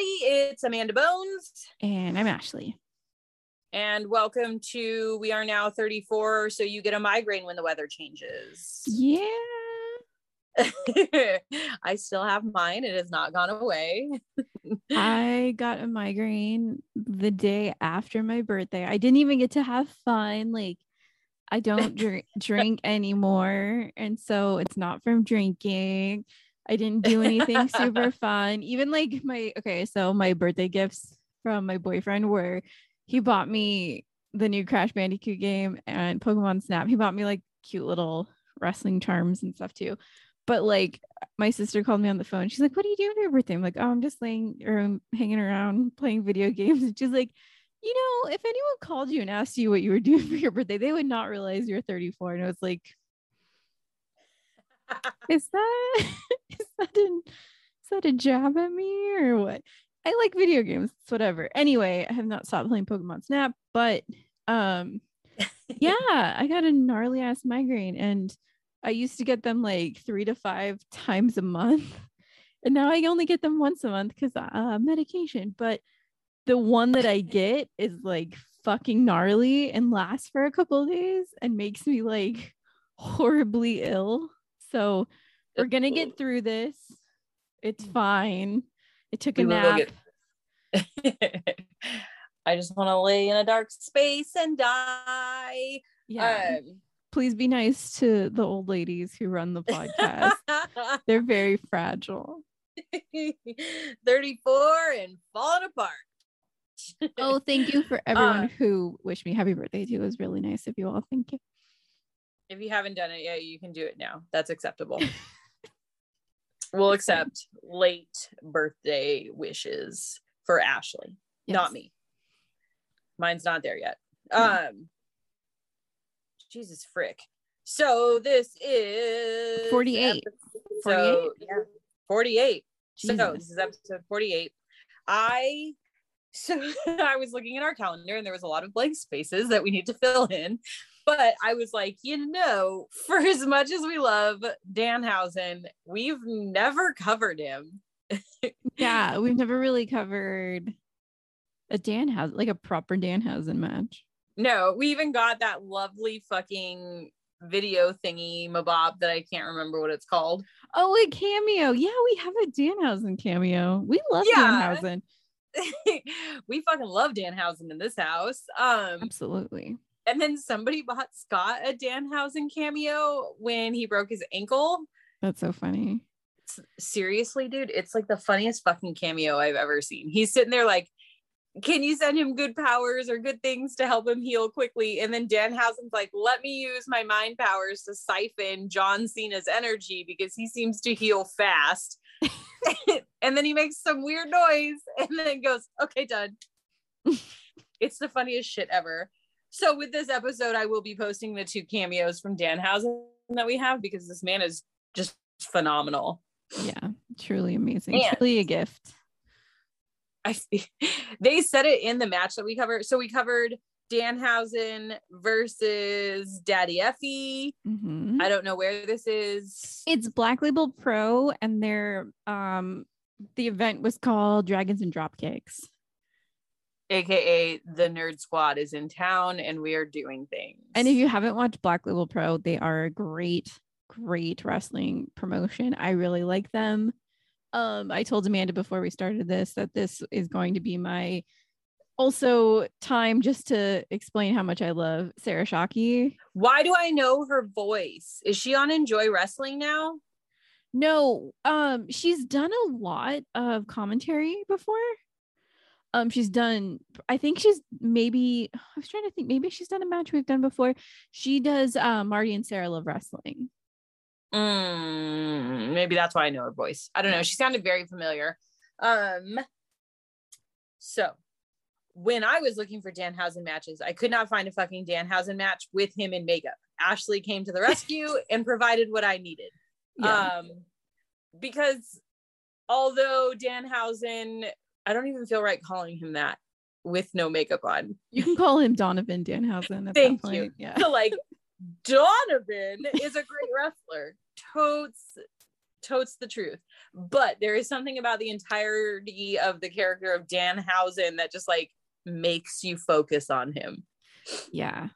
Everybody, it's Amanda Bones, And I'm Ashley. and welcome to We Are Now 34. So you get a migraine when the weather changes. Yeah. I still have mine, it has not gone away. I got a migraine the day after my birthday. I didn't even get to have fun. Like, I don't drink drink anymore. And so it's not from drinking. I didn't do anything super fun. Even like my okay, so my birthday gifts from my boyfriend were he bought me the new Crash Bandicoot game and Pokemon Snap. He bought me like cute little wrestling charms and stuff too. But like my sister called me on the phone. She's like, "What are you doing for your birthday?" I'm like, "Oh, I'm just laying or I'm hanging around playing video games." And she's like, "You know, if anyone called you and asked you what you were doing for your birthday, they would not realize you're 34." And I was like, "Is that is that an is that a jab at me or what?" I like video games. It's whatever. Anyway, I have not stopped playing Pokemon Snap, but um, yeah, I got a gnarly ass migraine and I used to get them like three to five times a month. And now I only get them once a month because uh medication. But the one that I get is like fucking gnarly and lasts for a couple of days and makes me like horribly ill. So we're gonna get through this. It's fine. It took a We will nap. get- I just want to lay in a dark space and die. yeah. Um, Please be nice to the old ladies who run the podcast. They're very fragile. 34 and falling apart. Oh, thank you for everyone Uh, who wished me happy birthday too. It was really nice of you all. Thank you. If you haven't done it yet, you can do it now. That's acceptable. we'll accept late birthday wishes for Ashley, not me. Mine's not there yet. Um Jesus frick. So this is 48. episode- 48? yeah, 48. So this is episode 48. I so I was looking at our calendar and there was a lot of blank spaces that we need to fill in. But I was like, you know, for as much as we love Danhausen, we've never covered him. Yeah, we've never really covered a Danhausen, like a proper Danhausen match. No, we even got that lovely fucking video thingy mabob that I can't remember what it's called. Oh, a cameo. Yeah, we have a Danhausen cameo. We love Yeah. Danhausen. we fucking love Danhausen in this house. Um Absolutely. And then somebody bought Scott a Danhausen cameo when he broke his ankle. That's so funny. Seriously, dude, it's like the funniest fucking cameo I've ever seen. He's sitting there like, can you send him good powers or good things to help him heal quickly? And then Danhausen's like, let me use my mind powers to siphon John Cena's energy because he seems to heal fast. and then he makes some weird noise and then goes, okay, done. it's the funniest shit ever. So with this episode, I will be posting the two cameos from Danhausen that we have because this man is just phenomenal. Yeah, truly amazing. Truly a gift. I see they said it in the match that we covered. So we covered Danhausen versus Daddy Effy. Mhm. I don't know where this is. It's Black Label Pro, and their um the event was called Dragons and Dropkicks. AKA the Nerd Squad is in town and we are doing things. And if you haven't watched Black Label Pro, they are a great, great wrestling promotion. I really like them. Um, I told Amanda before we started this that this is going to be my also time just to explain how much I love Sarah Shockey. Why do I know her voice? Is she on Enjoy Wrestling now? No, um, she's done a lot of commentary before. Um, she's done, I think she's maybe I was trying to think, maybe she's done a match we've done before. She does uh Marty and Sarah Love Wrestling. Mm, maybe that's why I know her voice. I don't know. She sounded very familiar. Um, so when I was looking for Danhausen matches, I could not find a fucking Danhausen match with him in makeup. Ashley came to the rescue and provided what I needed. Yeah. Um, because although Danhausen, I don't even feel right calling him that with no makeup on. you can call him Donovan Danhausen at Thank you. point. Yeah. So like Donovan is a great wrestler. Totes totes the truth. But there is something about the entirety of the character of Danhausen that just like makes you focus on him. Yeah.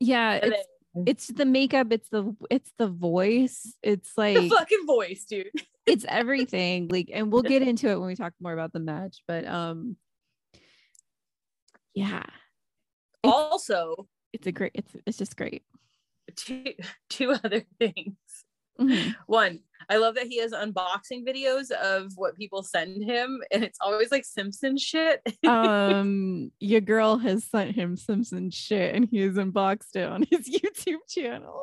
Yeah. It's it's the makeup, it's the it's the voice. It's like the fucking voice, dude. It's everything. Like, and we'll get into it when we talk more about the match, but um yeah, Also, it's a great it's it's just great. two two other things. Mhm. One, I love that he has unboxing videos of what people send him, and it's always like Simpson shit. um your girl has sent him Simpson shit and he has unboxed it on his YouTube channel.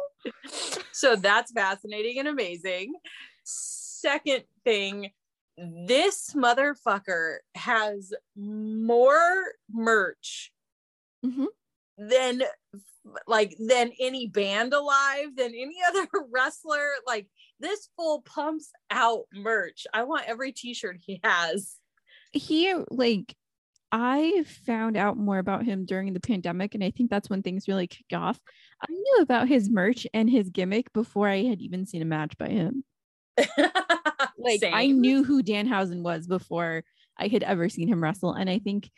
so that's fascinating and amazing. Second thing, this motherfucker has more merch Mhm. than like than any band alive, than any other wrestler. Like this fool pumps out merch. I want every t-shirt he has. He like I found out more about him during the pandemic and I think that's when things really kicked off. I knew about his merch and his gimmick before I had even seen a match by him. like I knew who Danhausen was before I had ever seen him wrestle. And I think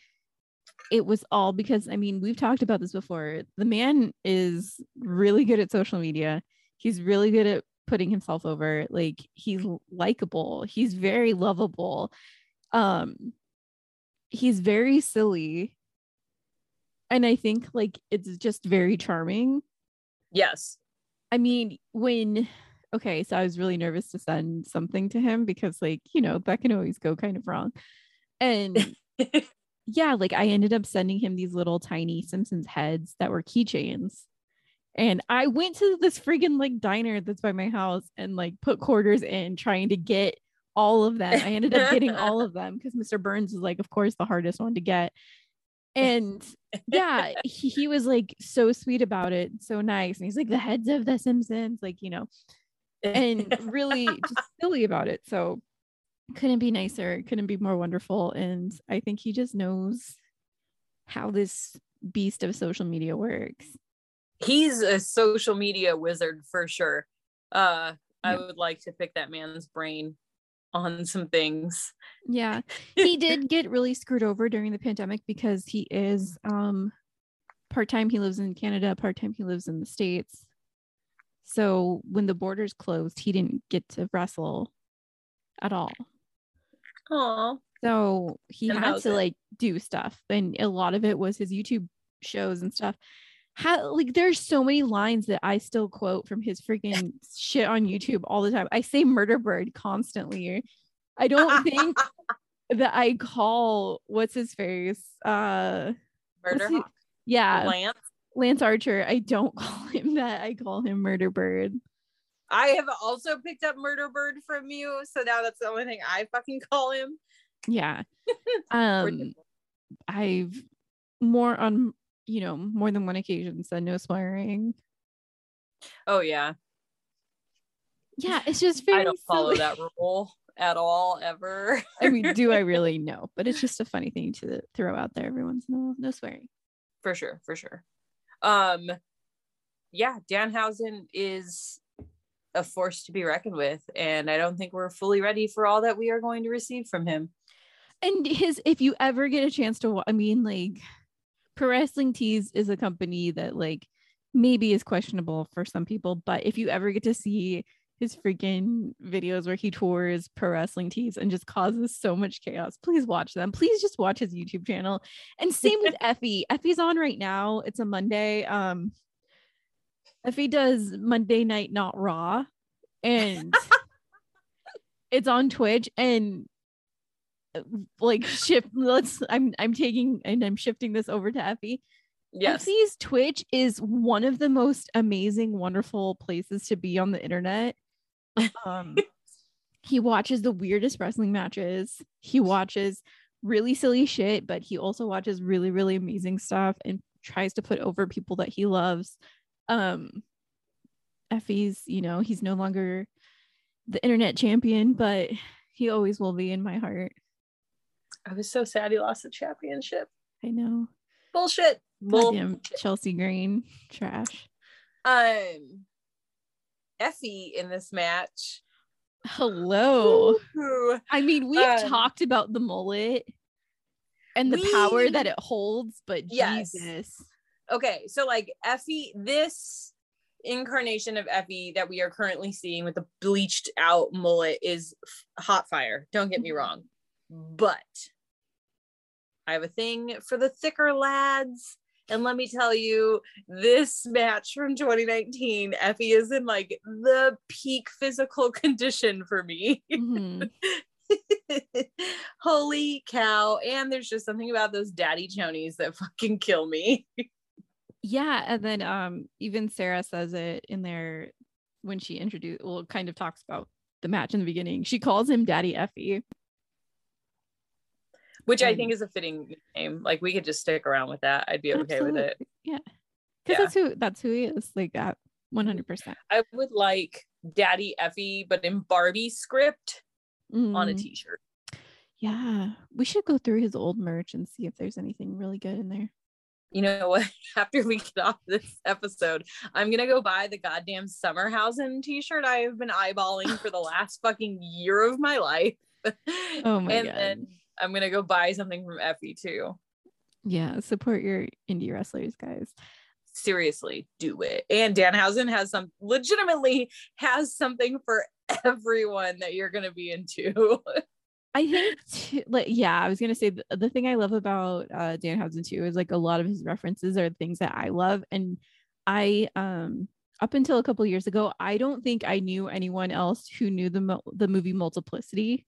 it was all because I mean, we've talked about this before. The man is really good at social media. He's really good at putting himself over. Like he's likable. He's very lovable. Um he's very silly. And I think like it's just very charming. yes. I mean, when okay, so I was really nervous to send something to him because, like, you know, that can always go kind of wrong. And yeah, like I ended up sending him these little tiny Simpsons heads that were keychains. And I went to this friggin' like diner that's by my house and like put quarters in trying to get all of them. I ended up getting all of them because Mr. Burns is like, of course, the hardest one to get. And yeah, he, he was like so sweet about it, so nice. And he's like the heads of the Simpsons, like, you know, and really just silly about it. So couldn't be nicer, couldn't be more wonderful. And I think he just knows how this beast of social media works. he's a social media wizard for sure. Uh, I would like to pick that man's brain on some things. Yeah. He did get really screwed over during the pandemic because he is um part-time he lives in Canada, part-time he lives in the States. So when the borders closed, he didn't get to wrestle at all. Oh, So he And had to it? like do stuff, and a lot of it was his YouTube shows and stuff. How like there's so many lines that I still quote from his freaking shit on YouTube all the time. I say murder bird constantly. I don't think that I call what's his face. Uh Murder Hawk, yeah, Lance. Lance Archer. I don't call him that. I call him murder bird. I have also picked up Murder Bird from you, so now that's the only thing I fucking call him. Yeah. Um I've more on you know more than one occasion said no swearing. Oh yeah, Yeah, it's just very I don't follow silly. that rule at all ever. I mean, do I really know? But it's just a funny thing to throw out there every once in a while. No swearing. for sure, for sure. Um, yeah, Danhausen is a force to be reckoned with, and I don't think we're fully ready for all that we are going to receive from him. And his, if you ever get a chance to, I mean, like, Pro Wrestling Tees is a company that, like, maybe is questionable for some people, but if you ever get to see his freaking videos where he tours Pro Wrestling Tees and just causes so much chaos, please watch them. Please just watch his YouTube channel. And same with Effy. Effy's on right now. It's a Monday. Um, Effy does Monday Night Not Raw, and it's on Twitch and uh, like shift let's I'm I'm taking and I'm shifting this over to Effy. Yes, Effy's Twitch is one of the most amazing, wonderful places to be on the internet Um, he watches the weirdest wrestling matches. He watches really silly shit, but he also watches really, really amazing stuff and tries to put over people that he loves. Um, Effy's, you know, he's no longer the internet champion, but he always will be in my heart. I was so sad he lost the championship. I know. Bullshit. Bullshit. Chelsea Green, trash. Um, Effy in this match. Hello. Ooh. I mean, we've Um, talked about the mullet and the we- power that it holds, but Yes. Jesus. Okay, so like Effy, this incarnation of Effy that we are currently seeing with the bleached out mullet is hot fire. Don't get me Mhm. wrong, but I have a thing for the thicker lads. And let me tell you, this match from 2019, Effy is in like the peak physical condition for me. Mhm. Holy cow. And there's just something about those daddy chonies that fucking kill me. Yeah, and then um even Sarah says it in there when she introduced well kind of talks about the match in the beginning. She calls him Daddy Effy. Which I Um, think is a fitting name. Like we could just stick around with that. I'd be okay with it. Yeah. Cuz Yeah. that's who that's who he is like that 100%. I would like Daddy Effy, but in Barbie script on a Mm, t-shirt. Yeah. We should go through his old merch and see if there's anything really good in there. You know what? After we get off this episode, I'm gonna go buy the goddamn Summerhausen t-shirt I have been eyeballing for the last fucking year of my life. Oh my and God. then I'm gonna go buy something from Effy too. Yeah, support your indie wrestlers, guys. seriously do it. And Danhausen has some legitimately has something for everyone that you're gonna be into. I think, too, like, yeah, I was gonna say the, the thing I love about uh, Danhausen too is like a lot of his references are things that I love, and I um up until a couple years ago, I don't think I knew anyone else who knew the mo- the movie Multiplicity.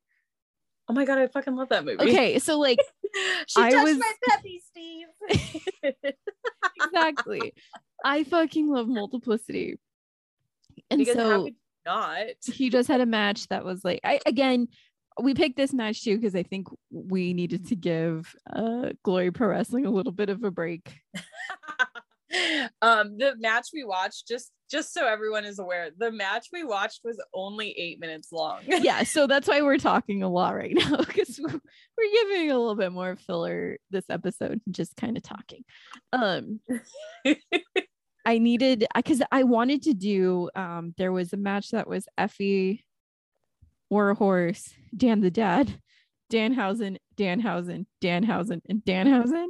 Oh my god, I fucking love that movie. Okay, so like she I touched was- my peppy, Steve. exactly, I fucking love Multiplicity, and because so not? he just had a match that was like I again we picked this match too because I think we needed to give uh Glory Pro Wrestling a little bit of a break. um the match we watched just just so everyone is aware the match we watched was only eight minutes long yeah, so that's why we're talking a lot right now because we're, we're giving a little bit more filler this episode, just kind of talking. Um, I needed because I wanted to do. Um, there was a match that was Effy, War Horse, Dan the Dad, Danhausen, Danhausen, Danhausen, and Danhausen.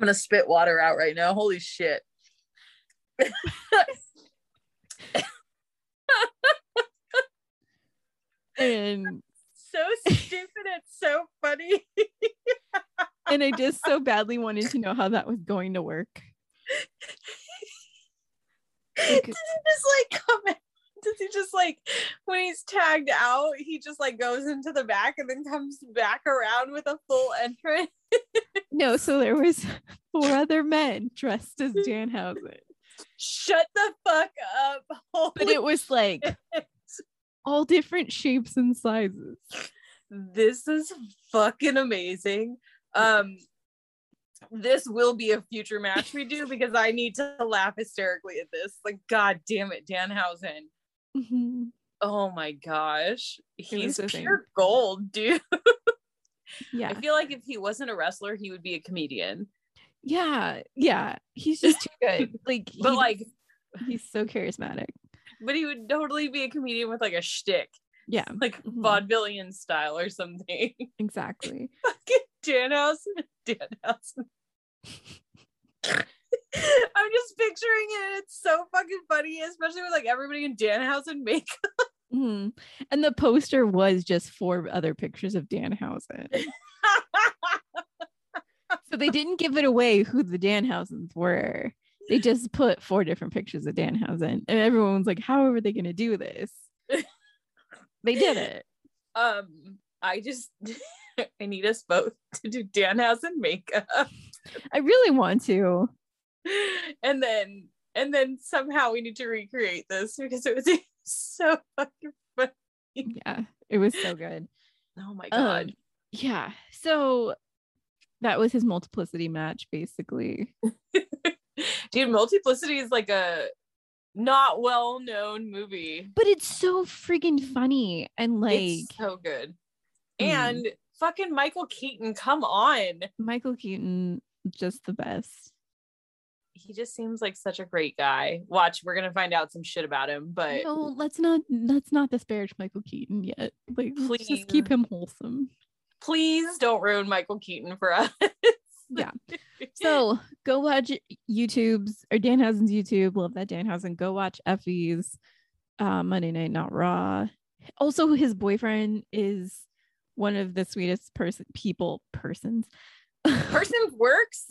I'm gonna spit water out right now holy shit And so stupid it's so funny and I just so badly wanted to know how that was going to work. Like- does he just like come? Does he just like when he's tagged out, he just like goes into the back and then comes back around with a full entrance? No, so there was four other men dressed as Danhausen. Shut the fuck up. But it was like shit. all different shapes and sizes. this is fucking amazing. Um this will be a future match we do because I need to laugh hysterically at this. Like, god damn it, Danhausen. Mhm. Oh my gosh. He's the thing. pure gold, dude. Yeah. I feel like if he wasn't a wrestler, he would be a comedian. Yeah. Yeah. He's just too good. Like, But he- like, he's so charismatic. but he would totally be a comedian with like a shtick, Yeah, like Mhm. vaudevillian style or something. exactly. Fucking Danhausen, Danhausen. I'm just picturing it. It's so fucking funny, especially with like everybody in Danhausen makeup. Mhm. And the poster was just four other pictures of Danhausen. So they didn't give it away who the Danhausens were. They just put four different pictures of Danhausen. And everyone was like, how are they going to do this? They did it. um, I just I need us both to do Danhausen makeup. I really want to. and then and then somehow we need to recreate this because it was so fucking funny. Yeah, it was so good. Oh my god. Um, yeah. So that was his multiplicity match, basically. Dude, Multiplicity is like a not well known movie. But it's so freaking funny and like it's so good. Mm. And fucking Michael Keaton, come on. Michael Keaton, just the best. He just seems like such a great guy. Watch, we're gonna find out some shit about him, but No, let's not let's not disparage Michael Keaton yet. Like let's just keep him wholesome. please don't ruin Michael Keaton for us. Yeah. So go watch YouTube's or Danhausen's YouTube. Love that Danhausen. Go watch Effy's uh, Monday Night Not Raw. Also, his boyfriend is one of the sweetest person people persons. person works.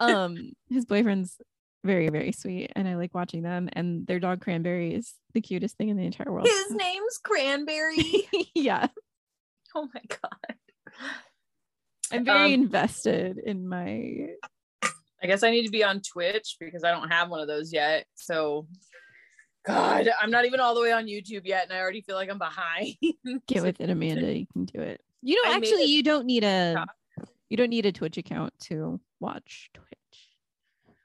Um, his boyfriend's very very sweet, and I like watching them. And their dog Cranberry is the cutest thing in the entire world. His name's Cranberry. yeah, oh my god. I'm very Um, invested in my. I guess I need to be on Twitch because I don't have one of those yet. So, God, I'm not even all the way on YouTube yet, and I already feel like I'm behind. Get with it, Amanda. You can do it. You know, I actually, you don't need a you don't need a Twitch account to watch Twitch.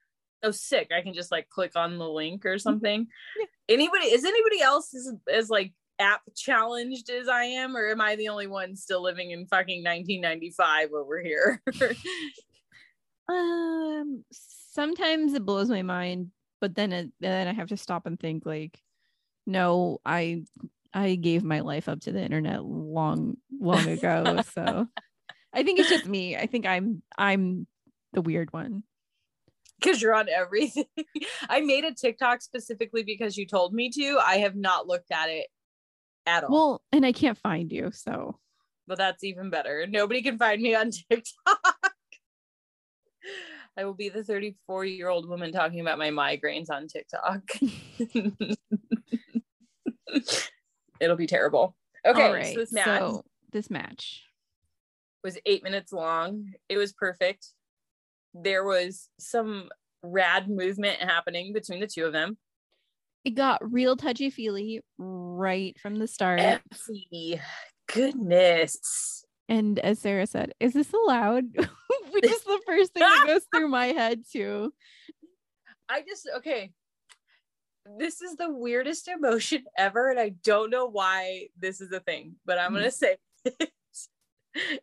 oh, sick! I can just like click on the link or something. Mm-hmm. Yeah. Anybody is anybody else as, as like app challenged as I am, or am I the only one still living in fucking 1995 over here? Um, sometimes it blows my mind, but then it, then I have to stop and think like, no, I I gave my life up to the internet long long ago. so I think it's just me. I think I'm I'm the weird one. because you're on everything. I made a TikTok specifically because you told me to. I have not looked at it at all. Well, and I can't find you, so but that's even better. Nobody can find me on TikTok. I will be the 34 year old woman talking about my migraines on TikTok. It'll be terrible. Okay, right, so this match so this match. was eight minutes long. It was perfect. There was some rad movement happening between the two of them. It got real touchy feely right from the start. Goodness. And as Sarah said, is this allowed? Which is the first thing that goes through my head too. I just okay. This is the weirdest emotion ever, and I don't know why this is a thing, but I'm gonna mm. say it,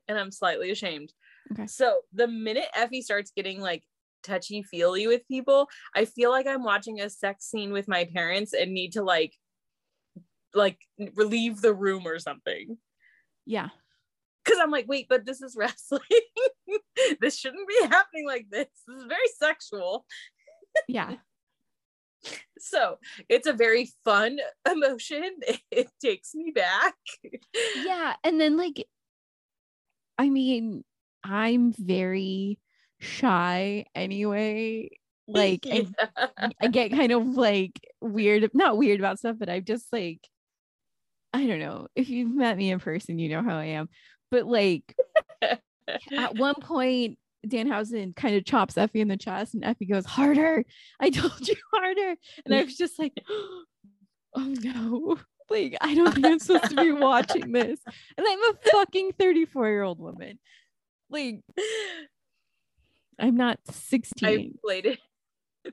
and I'm slightly ashamed. Okay. So the minute Effy starts getting like touchy feely with people, I feel like I'm watching a sex scene with my parents and need to like like relieve the room or something. Yeah. Cause I'm like, wait, but this is wrestling. this shouldn't be happening like this. This is very sexual. Yeah. So it's a very fun emotion. It takes me back. Yeah. And then like I mean, I'm very shy anyway. Like I, I get kind of like weird, not weird about stuff, but I'm just like I don't know. If you've met me in person, you know how I am. But like at one point, Danhausen kind of chops Effy in the chest, and Effy goes, Harder. I told you harder. And I was just like, Oh no. Like, I don't think I'm supposed to be watching this. And I'm a fucking 34 year old woman. Like, I'm not 16. I played it.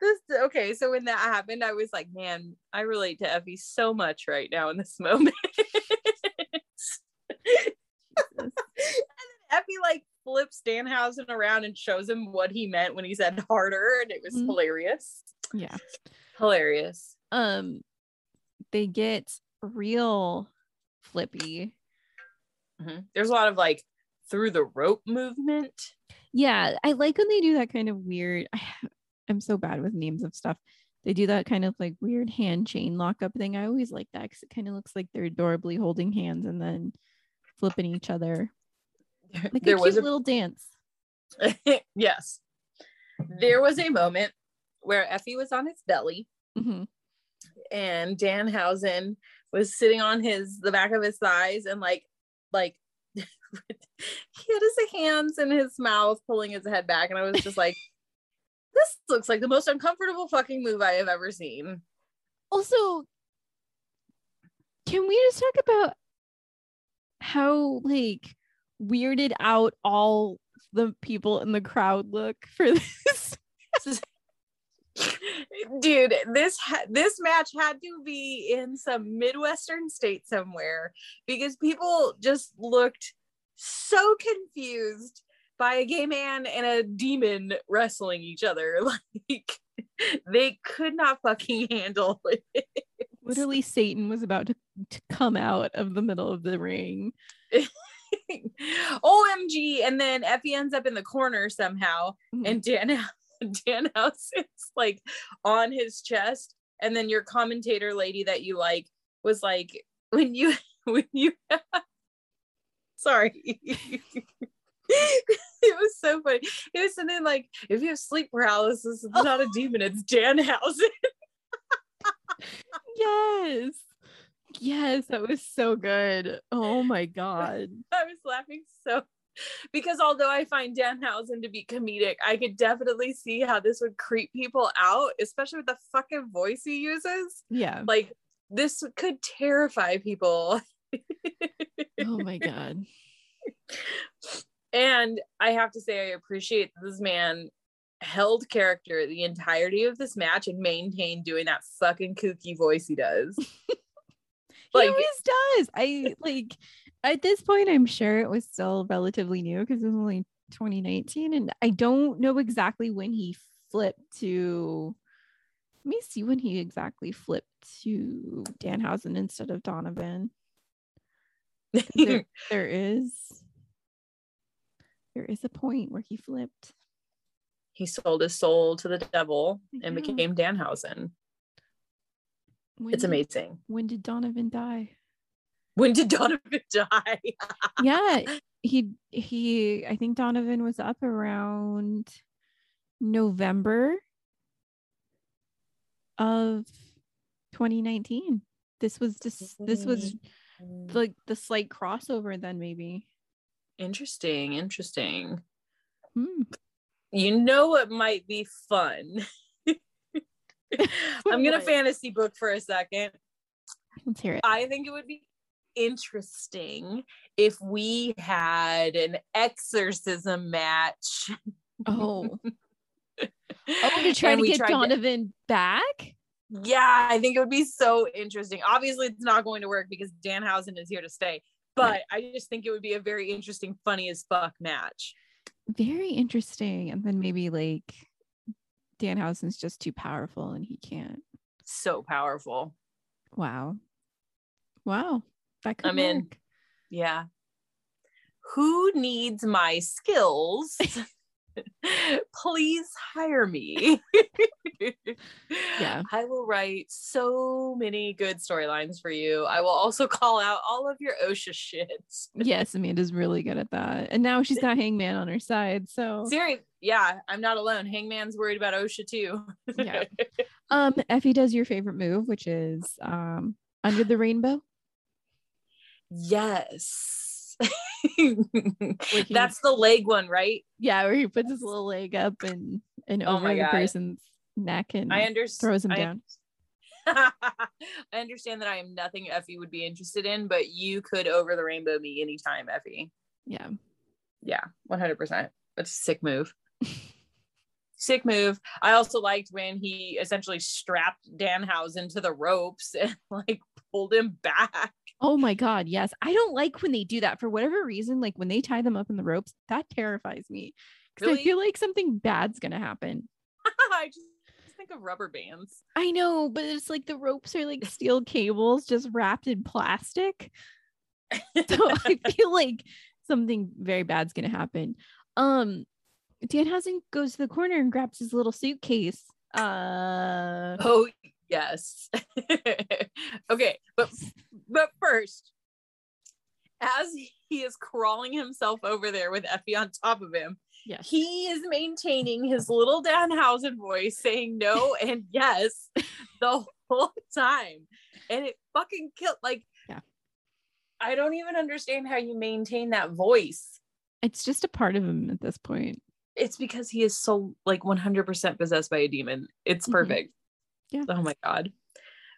this okay, so when that happened, I was like, man, I relate to Effy so much right now in this moment. and then Effy like flips Danhausen around and shows him what he meant when he said harder, and it was Mhm. hilarious. yeah. Hilarious. Um, they get real flippy. Mhm. There's a lot of like through the rope movement. Yeah, I like when they do that kind of weird. I'm so bad with names of stuff. They do that kind of like weird hand chain lockup thing. I always like that because it kind of looks like they're adorably holding hands and then flipping each other. Like there a was a little dance. yes. There was a moment where Effy was on his belly Mhm. and Danhausen was sitting on his the back of his thighs and like like he had his hands in his mouth pulling his head back and I was just like this looks like the most uncomfortable fucking move I have ever seen. Also, can we just talk about how like weirded out all the people in the crowd look for this? Dude, this ha- this match had to be in some midwestern state somewhere because people just looked so confused by a gay man and a demon wrestling each other. Like they could not fucking handle it. Literally, Satan was about to, to come out of the middle of the ring. OMG. And then Effy ends up in the corner somehow, Mhm. and Dan Danhausen is like on his chest. And then your commentator lady that you like was like, when you when you sorry. it was so funny. It was something like, if you have sleep paralysis, it's not a demon, it's Dan Danhausen. yes. Yes, that was so good. Oh my god. I was laughing so because although I find dan Danhausen to be comedic, I could definitely see how this would creep people out, especially with the fucking voice he uses. Yeah. Like this could terrify people. Oh my god. And I have to say, I appreciate this man held character the entirety of this match and maintained doing that fucking kooky voice he does. he always does. I like at this point, I'm sure it was still relatively new because it was only 2019, and I don't know exactly when he flipped to. Let me see when he exactly flipped to Danhausen instead of Donovan. There, there is, there is a point where he flipped. he sold his soul to the devil and became Danhausen. When It's did- amazing. When did Donovan die? When did Donovan die? yeah he he i think donovan was up around november of 2019 this was just this was mm. Like the slight crossover then maybe interesting, interesting. Hmm. You know what might be fun? I'm gonna fantasy book for a second. let's hear it I think it would be interesting if we had an exorcism match. oh oh to try And to get donovan back yeah, I think it would be so interesting. Obviously, it's not going to work because Danhausen is here to stay. But I just think it would be a very interesting, funny as fuck match. very interesting and then maybe like danhausen's just too powerful and he can't So powerful. wow wow that could I'm in. Yeah. Who needs my skills? Please hire me. Yeah. I will write so many good storylines for you. I will also call out all of your OSHA shits. yes, Amanda's really good at that. And now she's got Hangman on her side. So Serious. Yeah, I'm not alone. Hangman's worried about OSHA too. Yeah. um Effie does your favorite move, which is um under the rainbow. yes. He- That's the leg one, right? Yeah, where he puts his little leg up and and Oh over my the God. person's neck and I understand. throws him down. I understand that I am nothing Effy would be interested in, but you could over the rainbow me anytime, Effy. Yeah. Yeah, 100%. That's a sick move. sick move. I also liked when he essentially strapped Danhausen to the ropes and like pulled him back. Oh my god, yes. I don't like when they do that for whatever reason. Like when they tie them up in the ropes, that terrifies me. Because Really? I feel like something bad's gonna happen. I just think of rubber bands. I know, but it's like the ropes are like steel cables just wrapped in plastic. so I feel like something very bad's gonna happen. Um Danhausen goes to the corner and grabs his little suitcase. Uh Oh yes. okay, but but first, as he is crawling himself over there with Effy on top of him, yes. he is maintaining his little Danhausen voice, saying no and yes the whole time, and it fucking killed. Like, Yeah. I don't even understand how you maintain that voice. It's just a part of him at this point. it's because he is so like 100% possessed by a demon. It's Mhm. perfect. Yeah. Oh my god.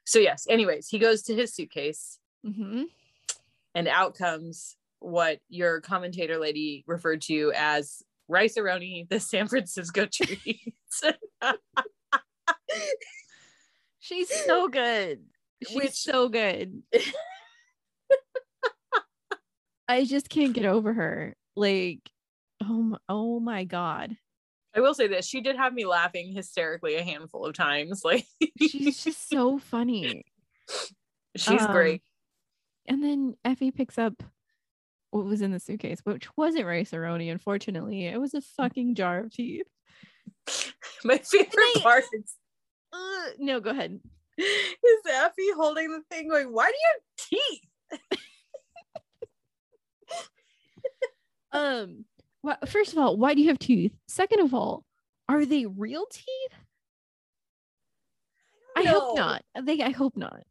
So yes, anyways, he goes to his suitcase Mm-hmm. and out comes what your commentator lady referred to as Rice-A-Roni, the San Francisco treat. She's so good. She's Which- so good. I just can't get over her. Like, oh my, oh my god. I will say this, she did have me laughing hysterically a handful of times. Like She's just so funny. she's Um, great. And then Effy picks up what was in the suitcase, which wasn't Rice-A-Roni, unfortunately. It was a fucking jar of teeth. My favorite I- part is, Uh, no, go ahead. is Effy holding the thing going, why do you have teeth? Um, wha- first of all, why do you have teeth? Second of all, are they real teeth? I hope not. They, I hope not.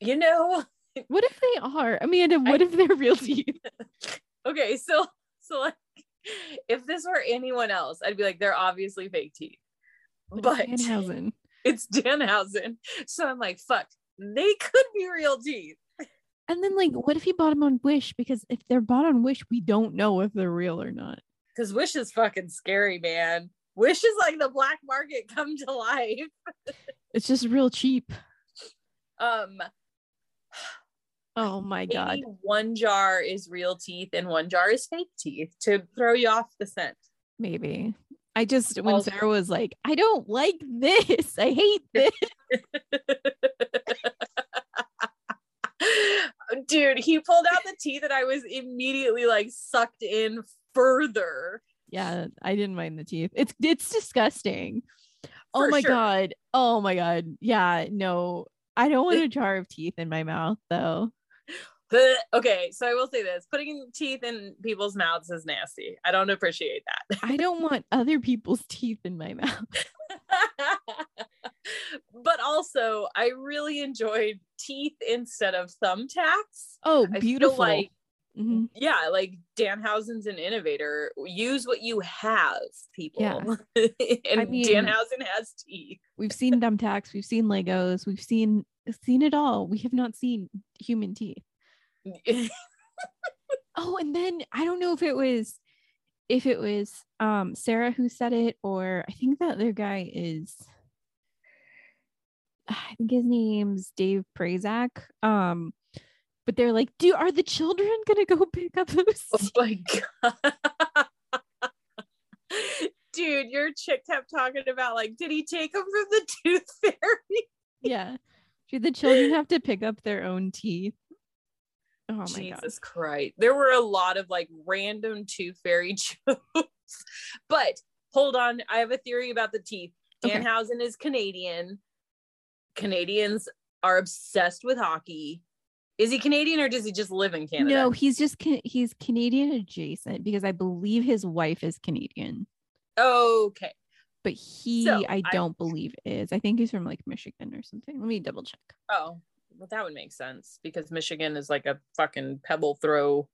You know, What if they are? Amanda, what if they're real teeth? okay, so so like if this were anyone else, I'd be like, they're obviously fake teeth. But Danhausen. it's Danhausen. So I'm like, fuck, they could be real teeth. And then, like, what if he bought them on Wish? Because if they're bought on Wish, we don't know if they're real or not. Because Wish is fucking scary, man. Wish is like the black market come to life. It's just real cheap. Um Oh my god. one jar is real teeth and one jar is fake teeth to throw you off the scent. Maybe. I just when Also- Sarah was like, I don't like this. I hate this. Dude, he pulled out the teeth and I was immediately like sucked in further. Yeah, I didn't mind the teeth. It's it's disgusting. oh my sure. god. Oh my god. Yeah, no. I don't want a jar of teeth in my mouth though. Okay, so I will say this putting teeth in people's mouths is nasty. I don't appreciate that. I don't want other people's teeth in my mouth. but also, I really enjoyed teeth instead of thumbtacks. Oh, beautiful. like Mhm. yeah, like Danhausen's an innovator. Use what you have, people. Yeah. and mean- Danhausen has teeth. We've seen thumbtacks, we've seen Legos, we've seen seen it all. We have not seen human teeth. Oh, and then I don't know if it was if it was um Sarah who said it or I think that other guy is I think his name's Dave Prazak. Um but they're like, do are the children gonna go pick up those? oh my god. Dude, your chick kept talking about like, did he take them from the tooth fairy? yeah. Do the children have to pick up their own teeth? Oh my god. Jesus Christ. There were a lot of like random tooth fairy jokes. But hold on, I have a theory about the teeth. Okay. Danhausen is Canadian. Canadians are obsessed with hockey. Is he Canadian or does he just live in Canada? No, he's just he's Canadian adjacent because I believe his wife is Canadian, Okay. but he So, I I- don't believe is. I think he's from like Michigan or something. Let me double check. Oh, well, that would make sense because Michigan is like a fucking pebble throw.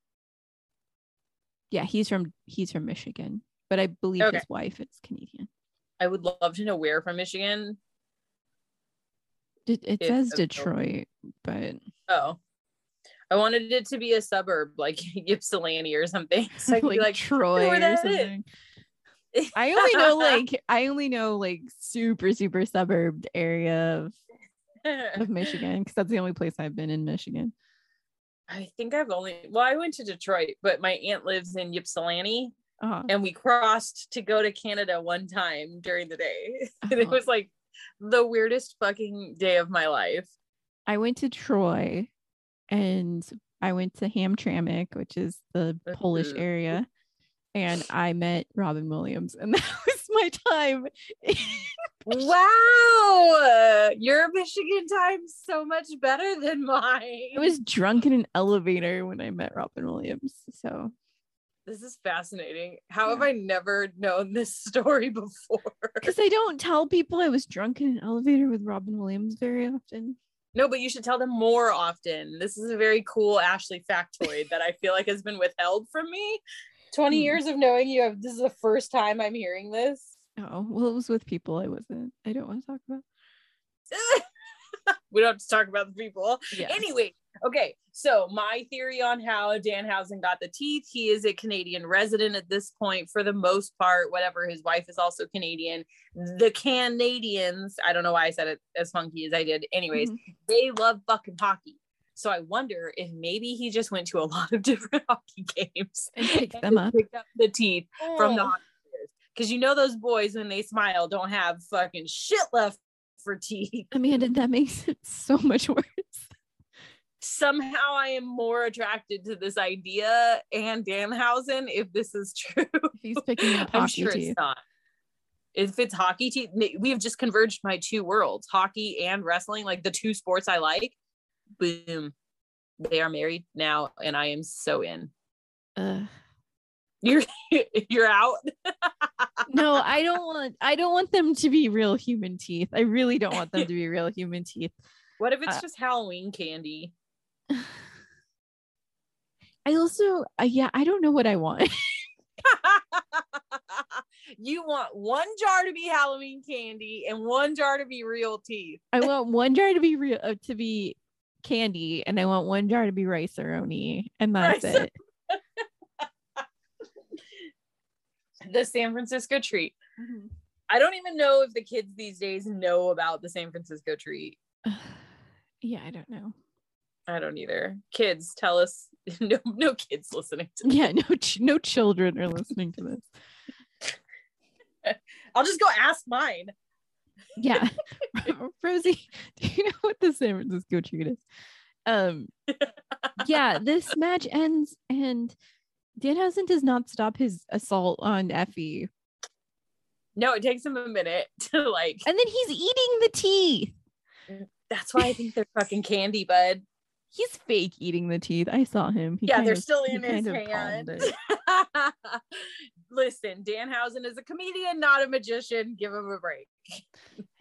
Yeah, he's from he's from Michigan, but I believe Okay. his wife is Canadian. I would love to know where from Michigan. It, it says. Detroit, but Oh, I wanted it to be a suburb like Ypsilanti or something. So I could like, be like, Troy or something. I only know like I only know like super super suburb area of, of Michigan because that's the only place I've been in Michigan. I think I've only well, I went to Detroit, but my aunt lives in Ypsilanti, Uh, and we crossed to go to Canada one time during the day, and it was like the weirdest fucking day of my life. I went to Troy and I went to Hamtramck, which is the Polish Mhm. area, and I met Robin Williams, and that was my time. Wow, your Michigan time's so much better than mine. I was drunk in an elevator when I met Robin Williams. So This is fascinating. How have I never known this story before? because I don't tell people I was drunk in an elevator with Robin Williams very often. No, but you should tell them more often. This is a very cool Ashley factoid that I feel like has been withheld from me. 20 Hmm. years of knowing you have this is the first time I'm hearing this. Oh, well, it was with people I wasn't. I don't want to talk about. we don't have to talk about the people. Yeah. Anyway, okay. So my theory on how Dan Danhausen got the teeth, he is a Canadian resident at this point for the most part, whatever. His wife is also Canadian. The Canadians, I don't know why I said it as funky as I did. Anyways, Mhm. they love fucking hockey. So I wonder if maybe he just went to a lot of different hockey games And picked them up. picked up the teeth from the Oh. hockey players. Because you know those boys when they smile don't have fucking shit left for teeth. Amanda, that makes it so much worse. Somehow I am more attracted to this idea and Danhausen if this is true. He's picking up I'm sure teeth. it's not. If it's hockey teeth, we have just converged my two worlds, hockey and wrestling, like the two sports I like. Boom. They are married now, and I am so in. Ugh. You're you're out. No, I don't want. I don't want them to be real human teeth. I really don't want them to be real human teeth. What if it's Uh, just Halloween candy? I also, uh, yeah, I don't know what I want. you want one jar to be Halloween candy and one jar to be real teeth. I want one jar to be real uh, to be candy, and I want one jar to be Rice-A-Roni, and that's Rice it. The San Francisco treat. I don't even know if the kids these days know about the San Francisco treat. yeah, I don't know. I don't either. Kids, tell us. No, no kids listening to this. Yeah, no, ch- no children are listening to this. I'll just go ask mine. Yeah, Rosie, do you know what the San Francisco treat is? Um, yeah, this match ends, and Danhausen does not stop his assault on Effy, No, it takes him a minute to like. and then he's eating the teeth. That's why I think they're fucking candy, bud. He's fake eating the teeth. I saw him. He yeah, they're of- still in his hand. Listen, Danhausen is a comedian, not a magician. Give him a break.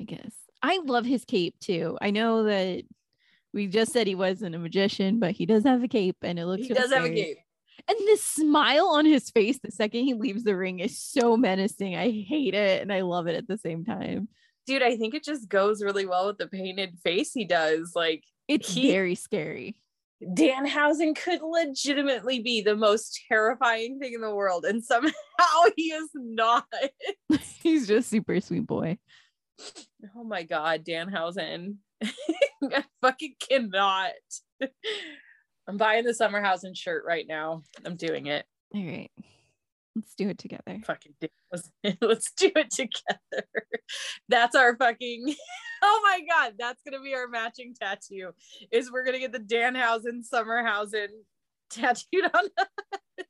I guess. I love his cape too. I know that we just said he wasn't a magician, but he does have a cape and it looks He does have a cape. And the smile on his face the second he leaves the ring is so menacing. I hate it and I love it at the same time. Dude, I think it just goes really well with the painted face he does. Like It's He- very scary. Dan Danhausen could legitimately be the most terrifying thing in the world, and somehow he is not. He's just super sweet boy. Oh my god, Dan Danhausen. I fucking cannot. I'm buying the Summerhausen shirt right now. I'm doing it. All right. Let's do it together. Fucking do- let's, let's do it together. That's our fucking oh my god, that's gonna be our matching tattoo. Is we're gonna get the Danhausen Summerhausen tattooed on us.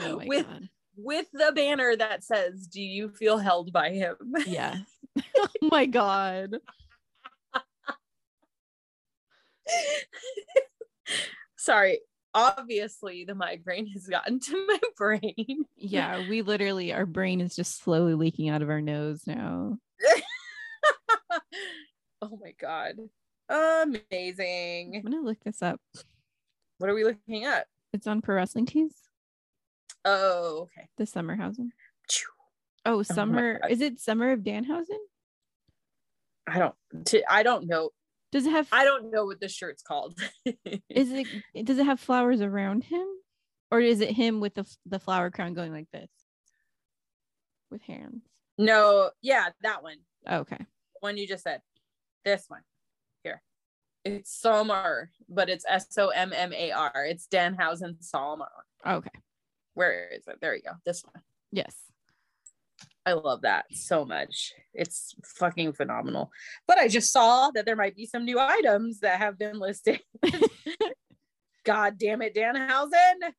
Oh my with god. with the banner that says, Do you feel held by him? Yeah. oh my god. Sorry. Obviously, the migraine has gotten to my brain. Yeah, we literally our brain is just slowly leaking out of our nose now. oh my god. Amazing. I'm gonna look this up. What are we looking at? It's on Pro Wrestling Tees. Oh, okay. The Summerhausen. Phew. Oh, oh Summer. God. is it Summer of Danhausen? I don't t- I don't know. Does it have? I don't know what the shirt's called. Is it? Does it have flowers around him, or is it him with the the flower crown going like this, with hands? no, yeah, that one. Oh, okay. One you just said. This one. Here. It's Somar, but it's S O M M A R. It's Danhausen Sommar. Okay. Where is it? There you go. This one. Yes. I love that so much. It's fucking phenomenal. But I just saw that there might be some new items that have been listed. God damn it, Danhausen.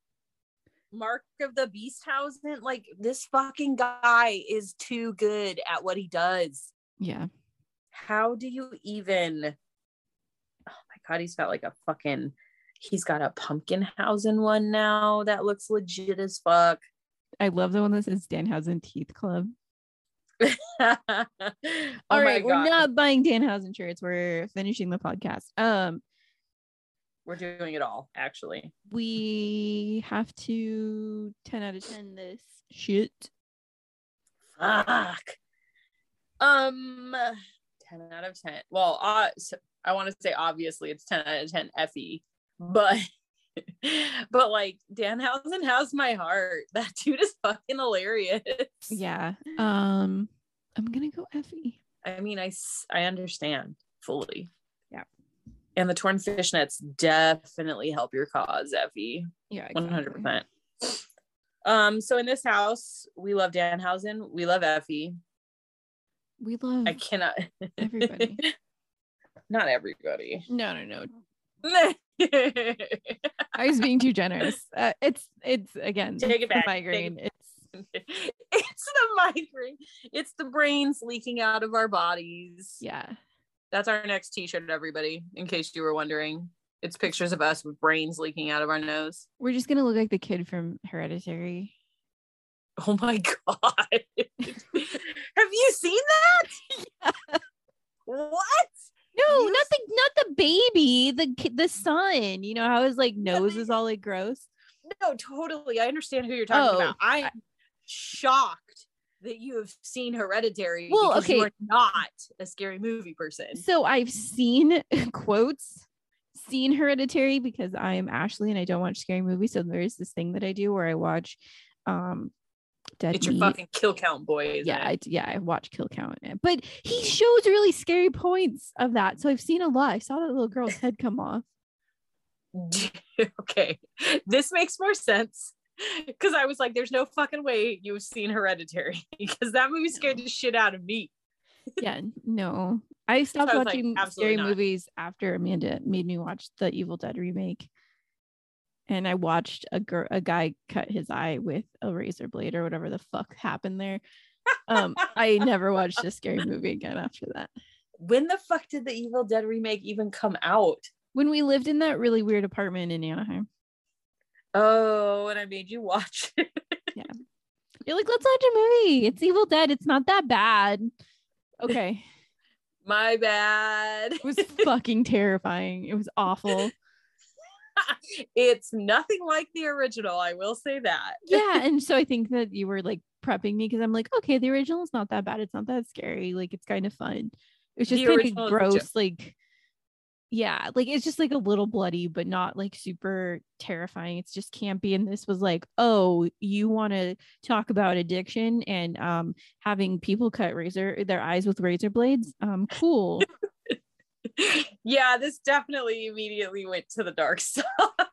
Mark of the Beasthausen. Like this fucking guy is too good at what he does. Yeah. How do you even? Oh my god, he's got like a fucking. He's got a Pumpkinhausen one now that looks legit as fuck. I love the one that says Danhausen Teeth Club. oh All my right, we're not buying Danhausen shirts. We're finishing the podcast. Um, We're doing it all, actually. We have to 10 out of 10 this shit. Fuck. Um, ten out of ten. Well, uh, I want to say obviously it's ten out of ten. Effy, but but like Danhausen has my heart. That dude is fucking hilarious. Yeah. Um, I'm gonna go Effy. I mean, I I understand fully. Yeah. And the torn fishnets definitely help your cause, Effy. Yeah, One hundred percent. Um, so in this house, we love Danhausen, we love Effy. We love I cannot everybody. Not everybody. No, no, no. I was being too generous. Uh, it's it's again Take it back, take migraine. It's it's the migraine. It's the brains leaking out of our bodies. yeah. That's our next t-shirt, everybody, in case you were wondering. It's pictures of us with brains leaking out of our nose. We're just gonna look like the kid from Hereditary. Oh my god. Have you seen that? What? No, You not the not the baby, the the son. You know how his like nose is all like gross. No, totally. I understand who you're talking Oh, about. I'm shocked that you have seen Hereditary. Well, okay. are not a scary movie person. So I've seen quotes, seen Hereditary because I'm Ashley and I don't watch scary movies. So there is this thing that I do where I watch um Dead It's your fucking kill count boy. Yeah, I, yeah, I watch Kill Count, eh, but he shows really scary points of that. So I've seen a lot. I saw that little girl's head come off. okay, this makes more sense because I was like, "There's no fucking way you've seen Hereditary," because that movie scared No. the shit out of me. Yeah, no, I stopped I was like, watching scary not. movies after Amanda made me watch the Evil Dead remake, and I watched a girl, a guy cut his eye with a razor blade or whatever the fuck happened there. Um, I never watched a scary movie again after that. When the fuck did the Evil Dead remake even come out? When we lived in that really weird apartment in Anaheim, Oh, and I made you watch it. you're like, let's watch a movie. It's Evil Dead. It's not that bad. Okay. My bad. It was fucking terrifying. It was awful. it's nothing like the original. I will say that. Yeah. And so I think that you were like prepping me because I'm like, okay, the original is not that bad. It's not that scary. Like it's kind of fun. It's just kind of is a joke. gross. Like, yeah, like it's just like a little bloody, but not like super terrifying. It's just campy. And this was like, oh, you want to talk about addiction and um having people cut razor their eyes with razor blades? Um, cool. yeah, this definitely immediately went to the dark side.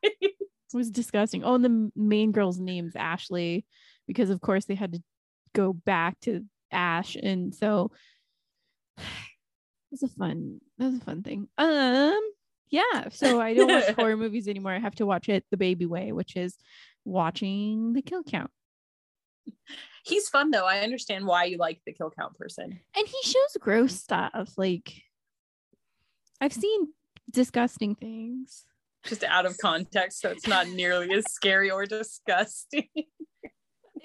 It was disgusting. Oh, and the main girl's name's Ashley because of course they had to go back to Ash, and so it was a fun. That was a fun thing. Um, yeah. So I don't watch horror movies anymore. I have to watch it the baby way, which is watching the kill count. He's fun though. I understand why you like the kill count person. And he shows gross stuff. Like I've seen disgusting things. Just out of context, so it's not nearly as scary or disgusting.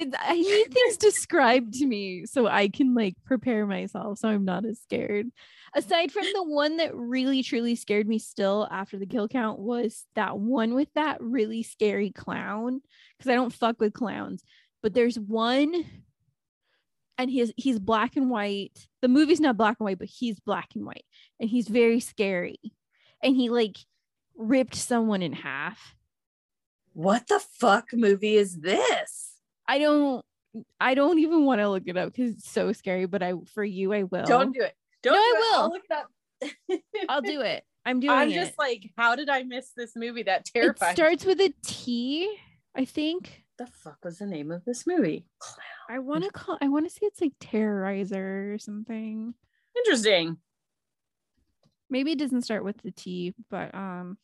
It, I need things described to me so I can like prepare myself so I'm not as scared. Aside from the one that really truly scared me still after the kill count was that one with that really scary clown because I don't fuck with clowns. But there's one and he's he's black and white. The movie's not black and white, but he's black and white and he's very scary. And he like ripped someone in half. what the fuck movie is this? I don't I don't even want to look it up because it's so scary, but I for you I will. Don't do it. Don't No, do I it. I'll look it up. I'll do it. I'm doing I'm it. just like, how did I miss this movie? That it terrified. me. starts with a T, I think. The fuck was the name of this movie? I want to call I want to say it's like Terrorizer or something. Interesting. Maybe it doesn't start with the T, but um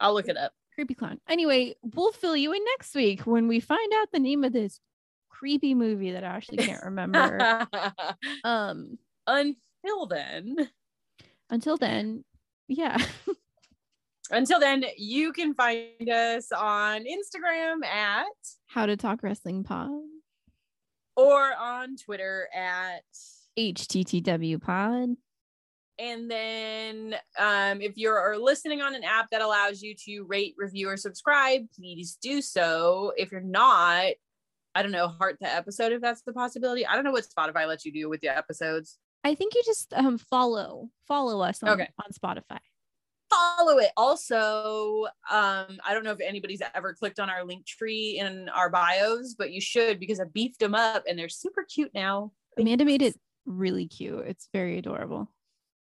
I'll look it up. creepy clown. Anyway, we'll fill you in next week when we find out the name of this creepy movie that I actually can't remember. um Until then, until then, yeah. until then, you can find us on Instagram at How to talk wrestling pod. or on Twitter at HTTW pod. and then um, if you're listening on an app that allows you to rate, review, or subscribe, please do so. If you're not, I don't know, heart the episode if that's the possibility. I don't know what Spotify lets you do with the episodes. I think you just um follow follow us on, Okay. on Spotify. Follow it. Also, um, I don't know if anybody's ever clicked on our link tree in our bios, but you should because I beefed them up and they're super cute now. Amanda made it really cute. It's very adorable.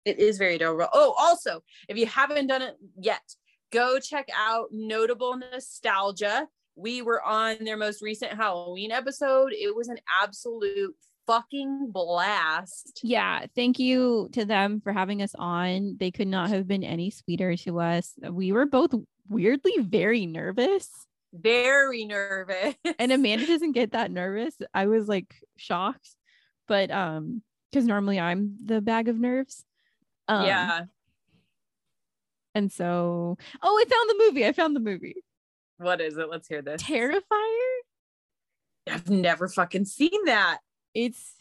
It is very adorable. Oh, also, if you haven't done it yet, go check out Notable Nostalgia. We were on their most recent Halloween episode. It was an absolute fucking blast. Yeah, thank you to them for having us on. They could not have been any sweeter to us. We were both weirdly very nervous. Very nervous. And Amanda doesn't get that nervous. I was like shocked. But um because normally I'm the bag of nerves. Um, yeah. And so, oh, I found the movie. I found the movie. What is it? Let's hear this. Terrifier. I've never fucking seen that. It's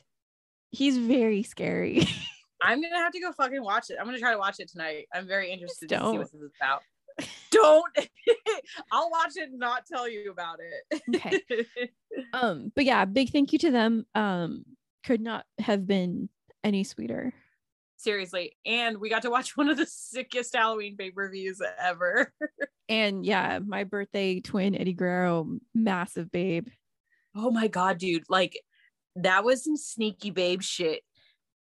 he's very scary. I'm gonna have to go fucking watch it. I'm gonna try to watch it tonight. I'm very interested to see what this is about. Don't. I'll watch it and not tell you about it. Okay. um, but yeah, big thank you to them. Um, could not have been any sweeter. Seriously. And we got to watch one of the sickest Halloween pay per views ever. And yeah, my birthday twin Eddie Guerrero, massive babe. Oh my God, dude. Like, that was some sneaky babe shit.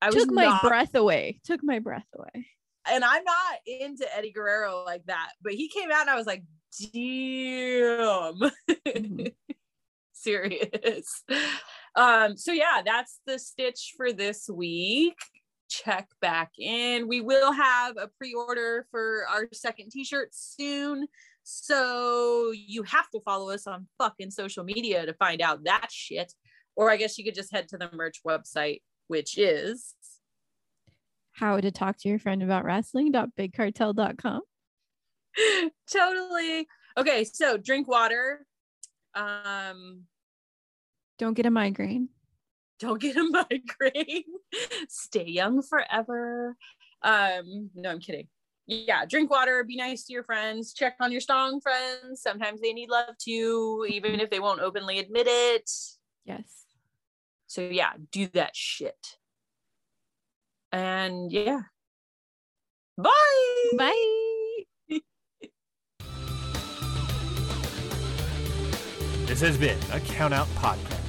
I was Took my not, breath away. Took my breath away. and I'm not into Eddie Guerrero like that, but he came out and I was like, damn. Mhm. serious. Um, so yeah, that's the stitch for this week. Check back in. We will have a pre-order for our second t-shirt soon. So you have to follow us on fucking social media to find out that shit. Or I guess you could just head to the merch website, which is How to talk to your friend about wrestling.bigcartel.com. totally okay. So drink water. Um, Don't get a migraine. don't get a migraine stay young forever um no i'm kidding yeah drink water be nice to your friends check on your strong friends sometimes they need love too even if they won't openly admit it Yes. So yeah do that shit and yeah bye Bye. This has been a Count Out Podcast.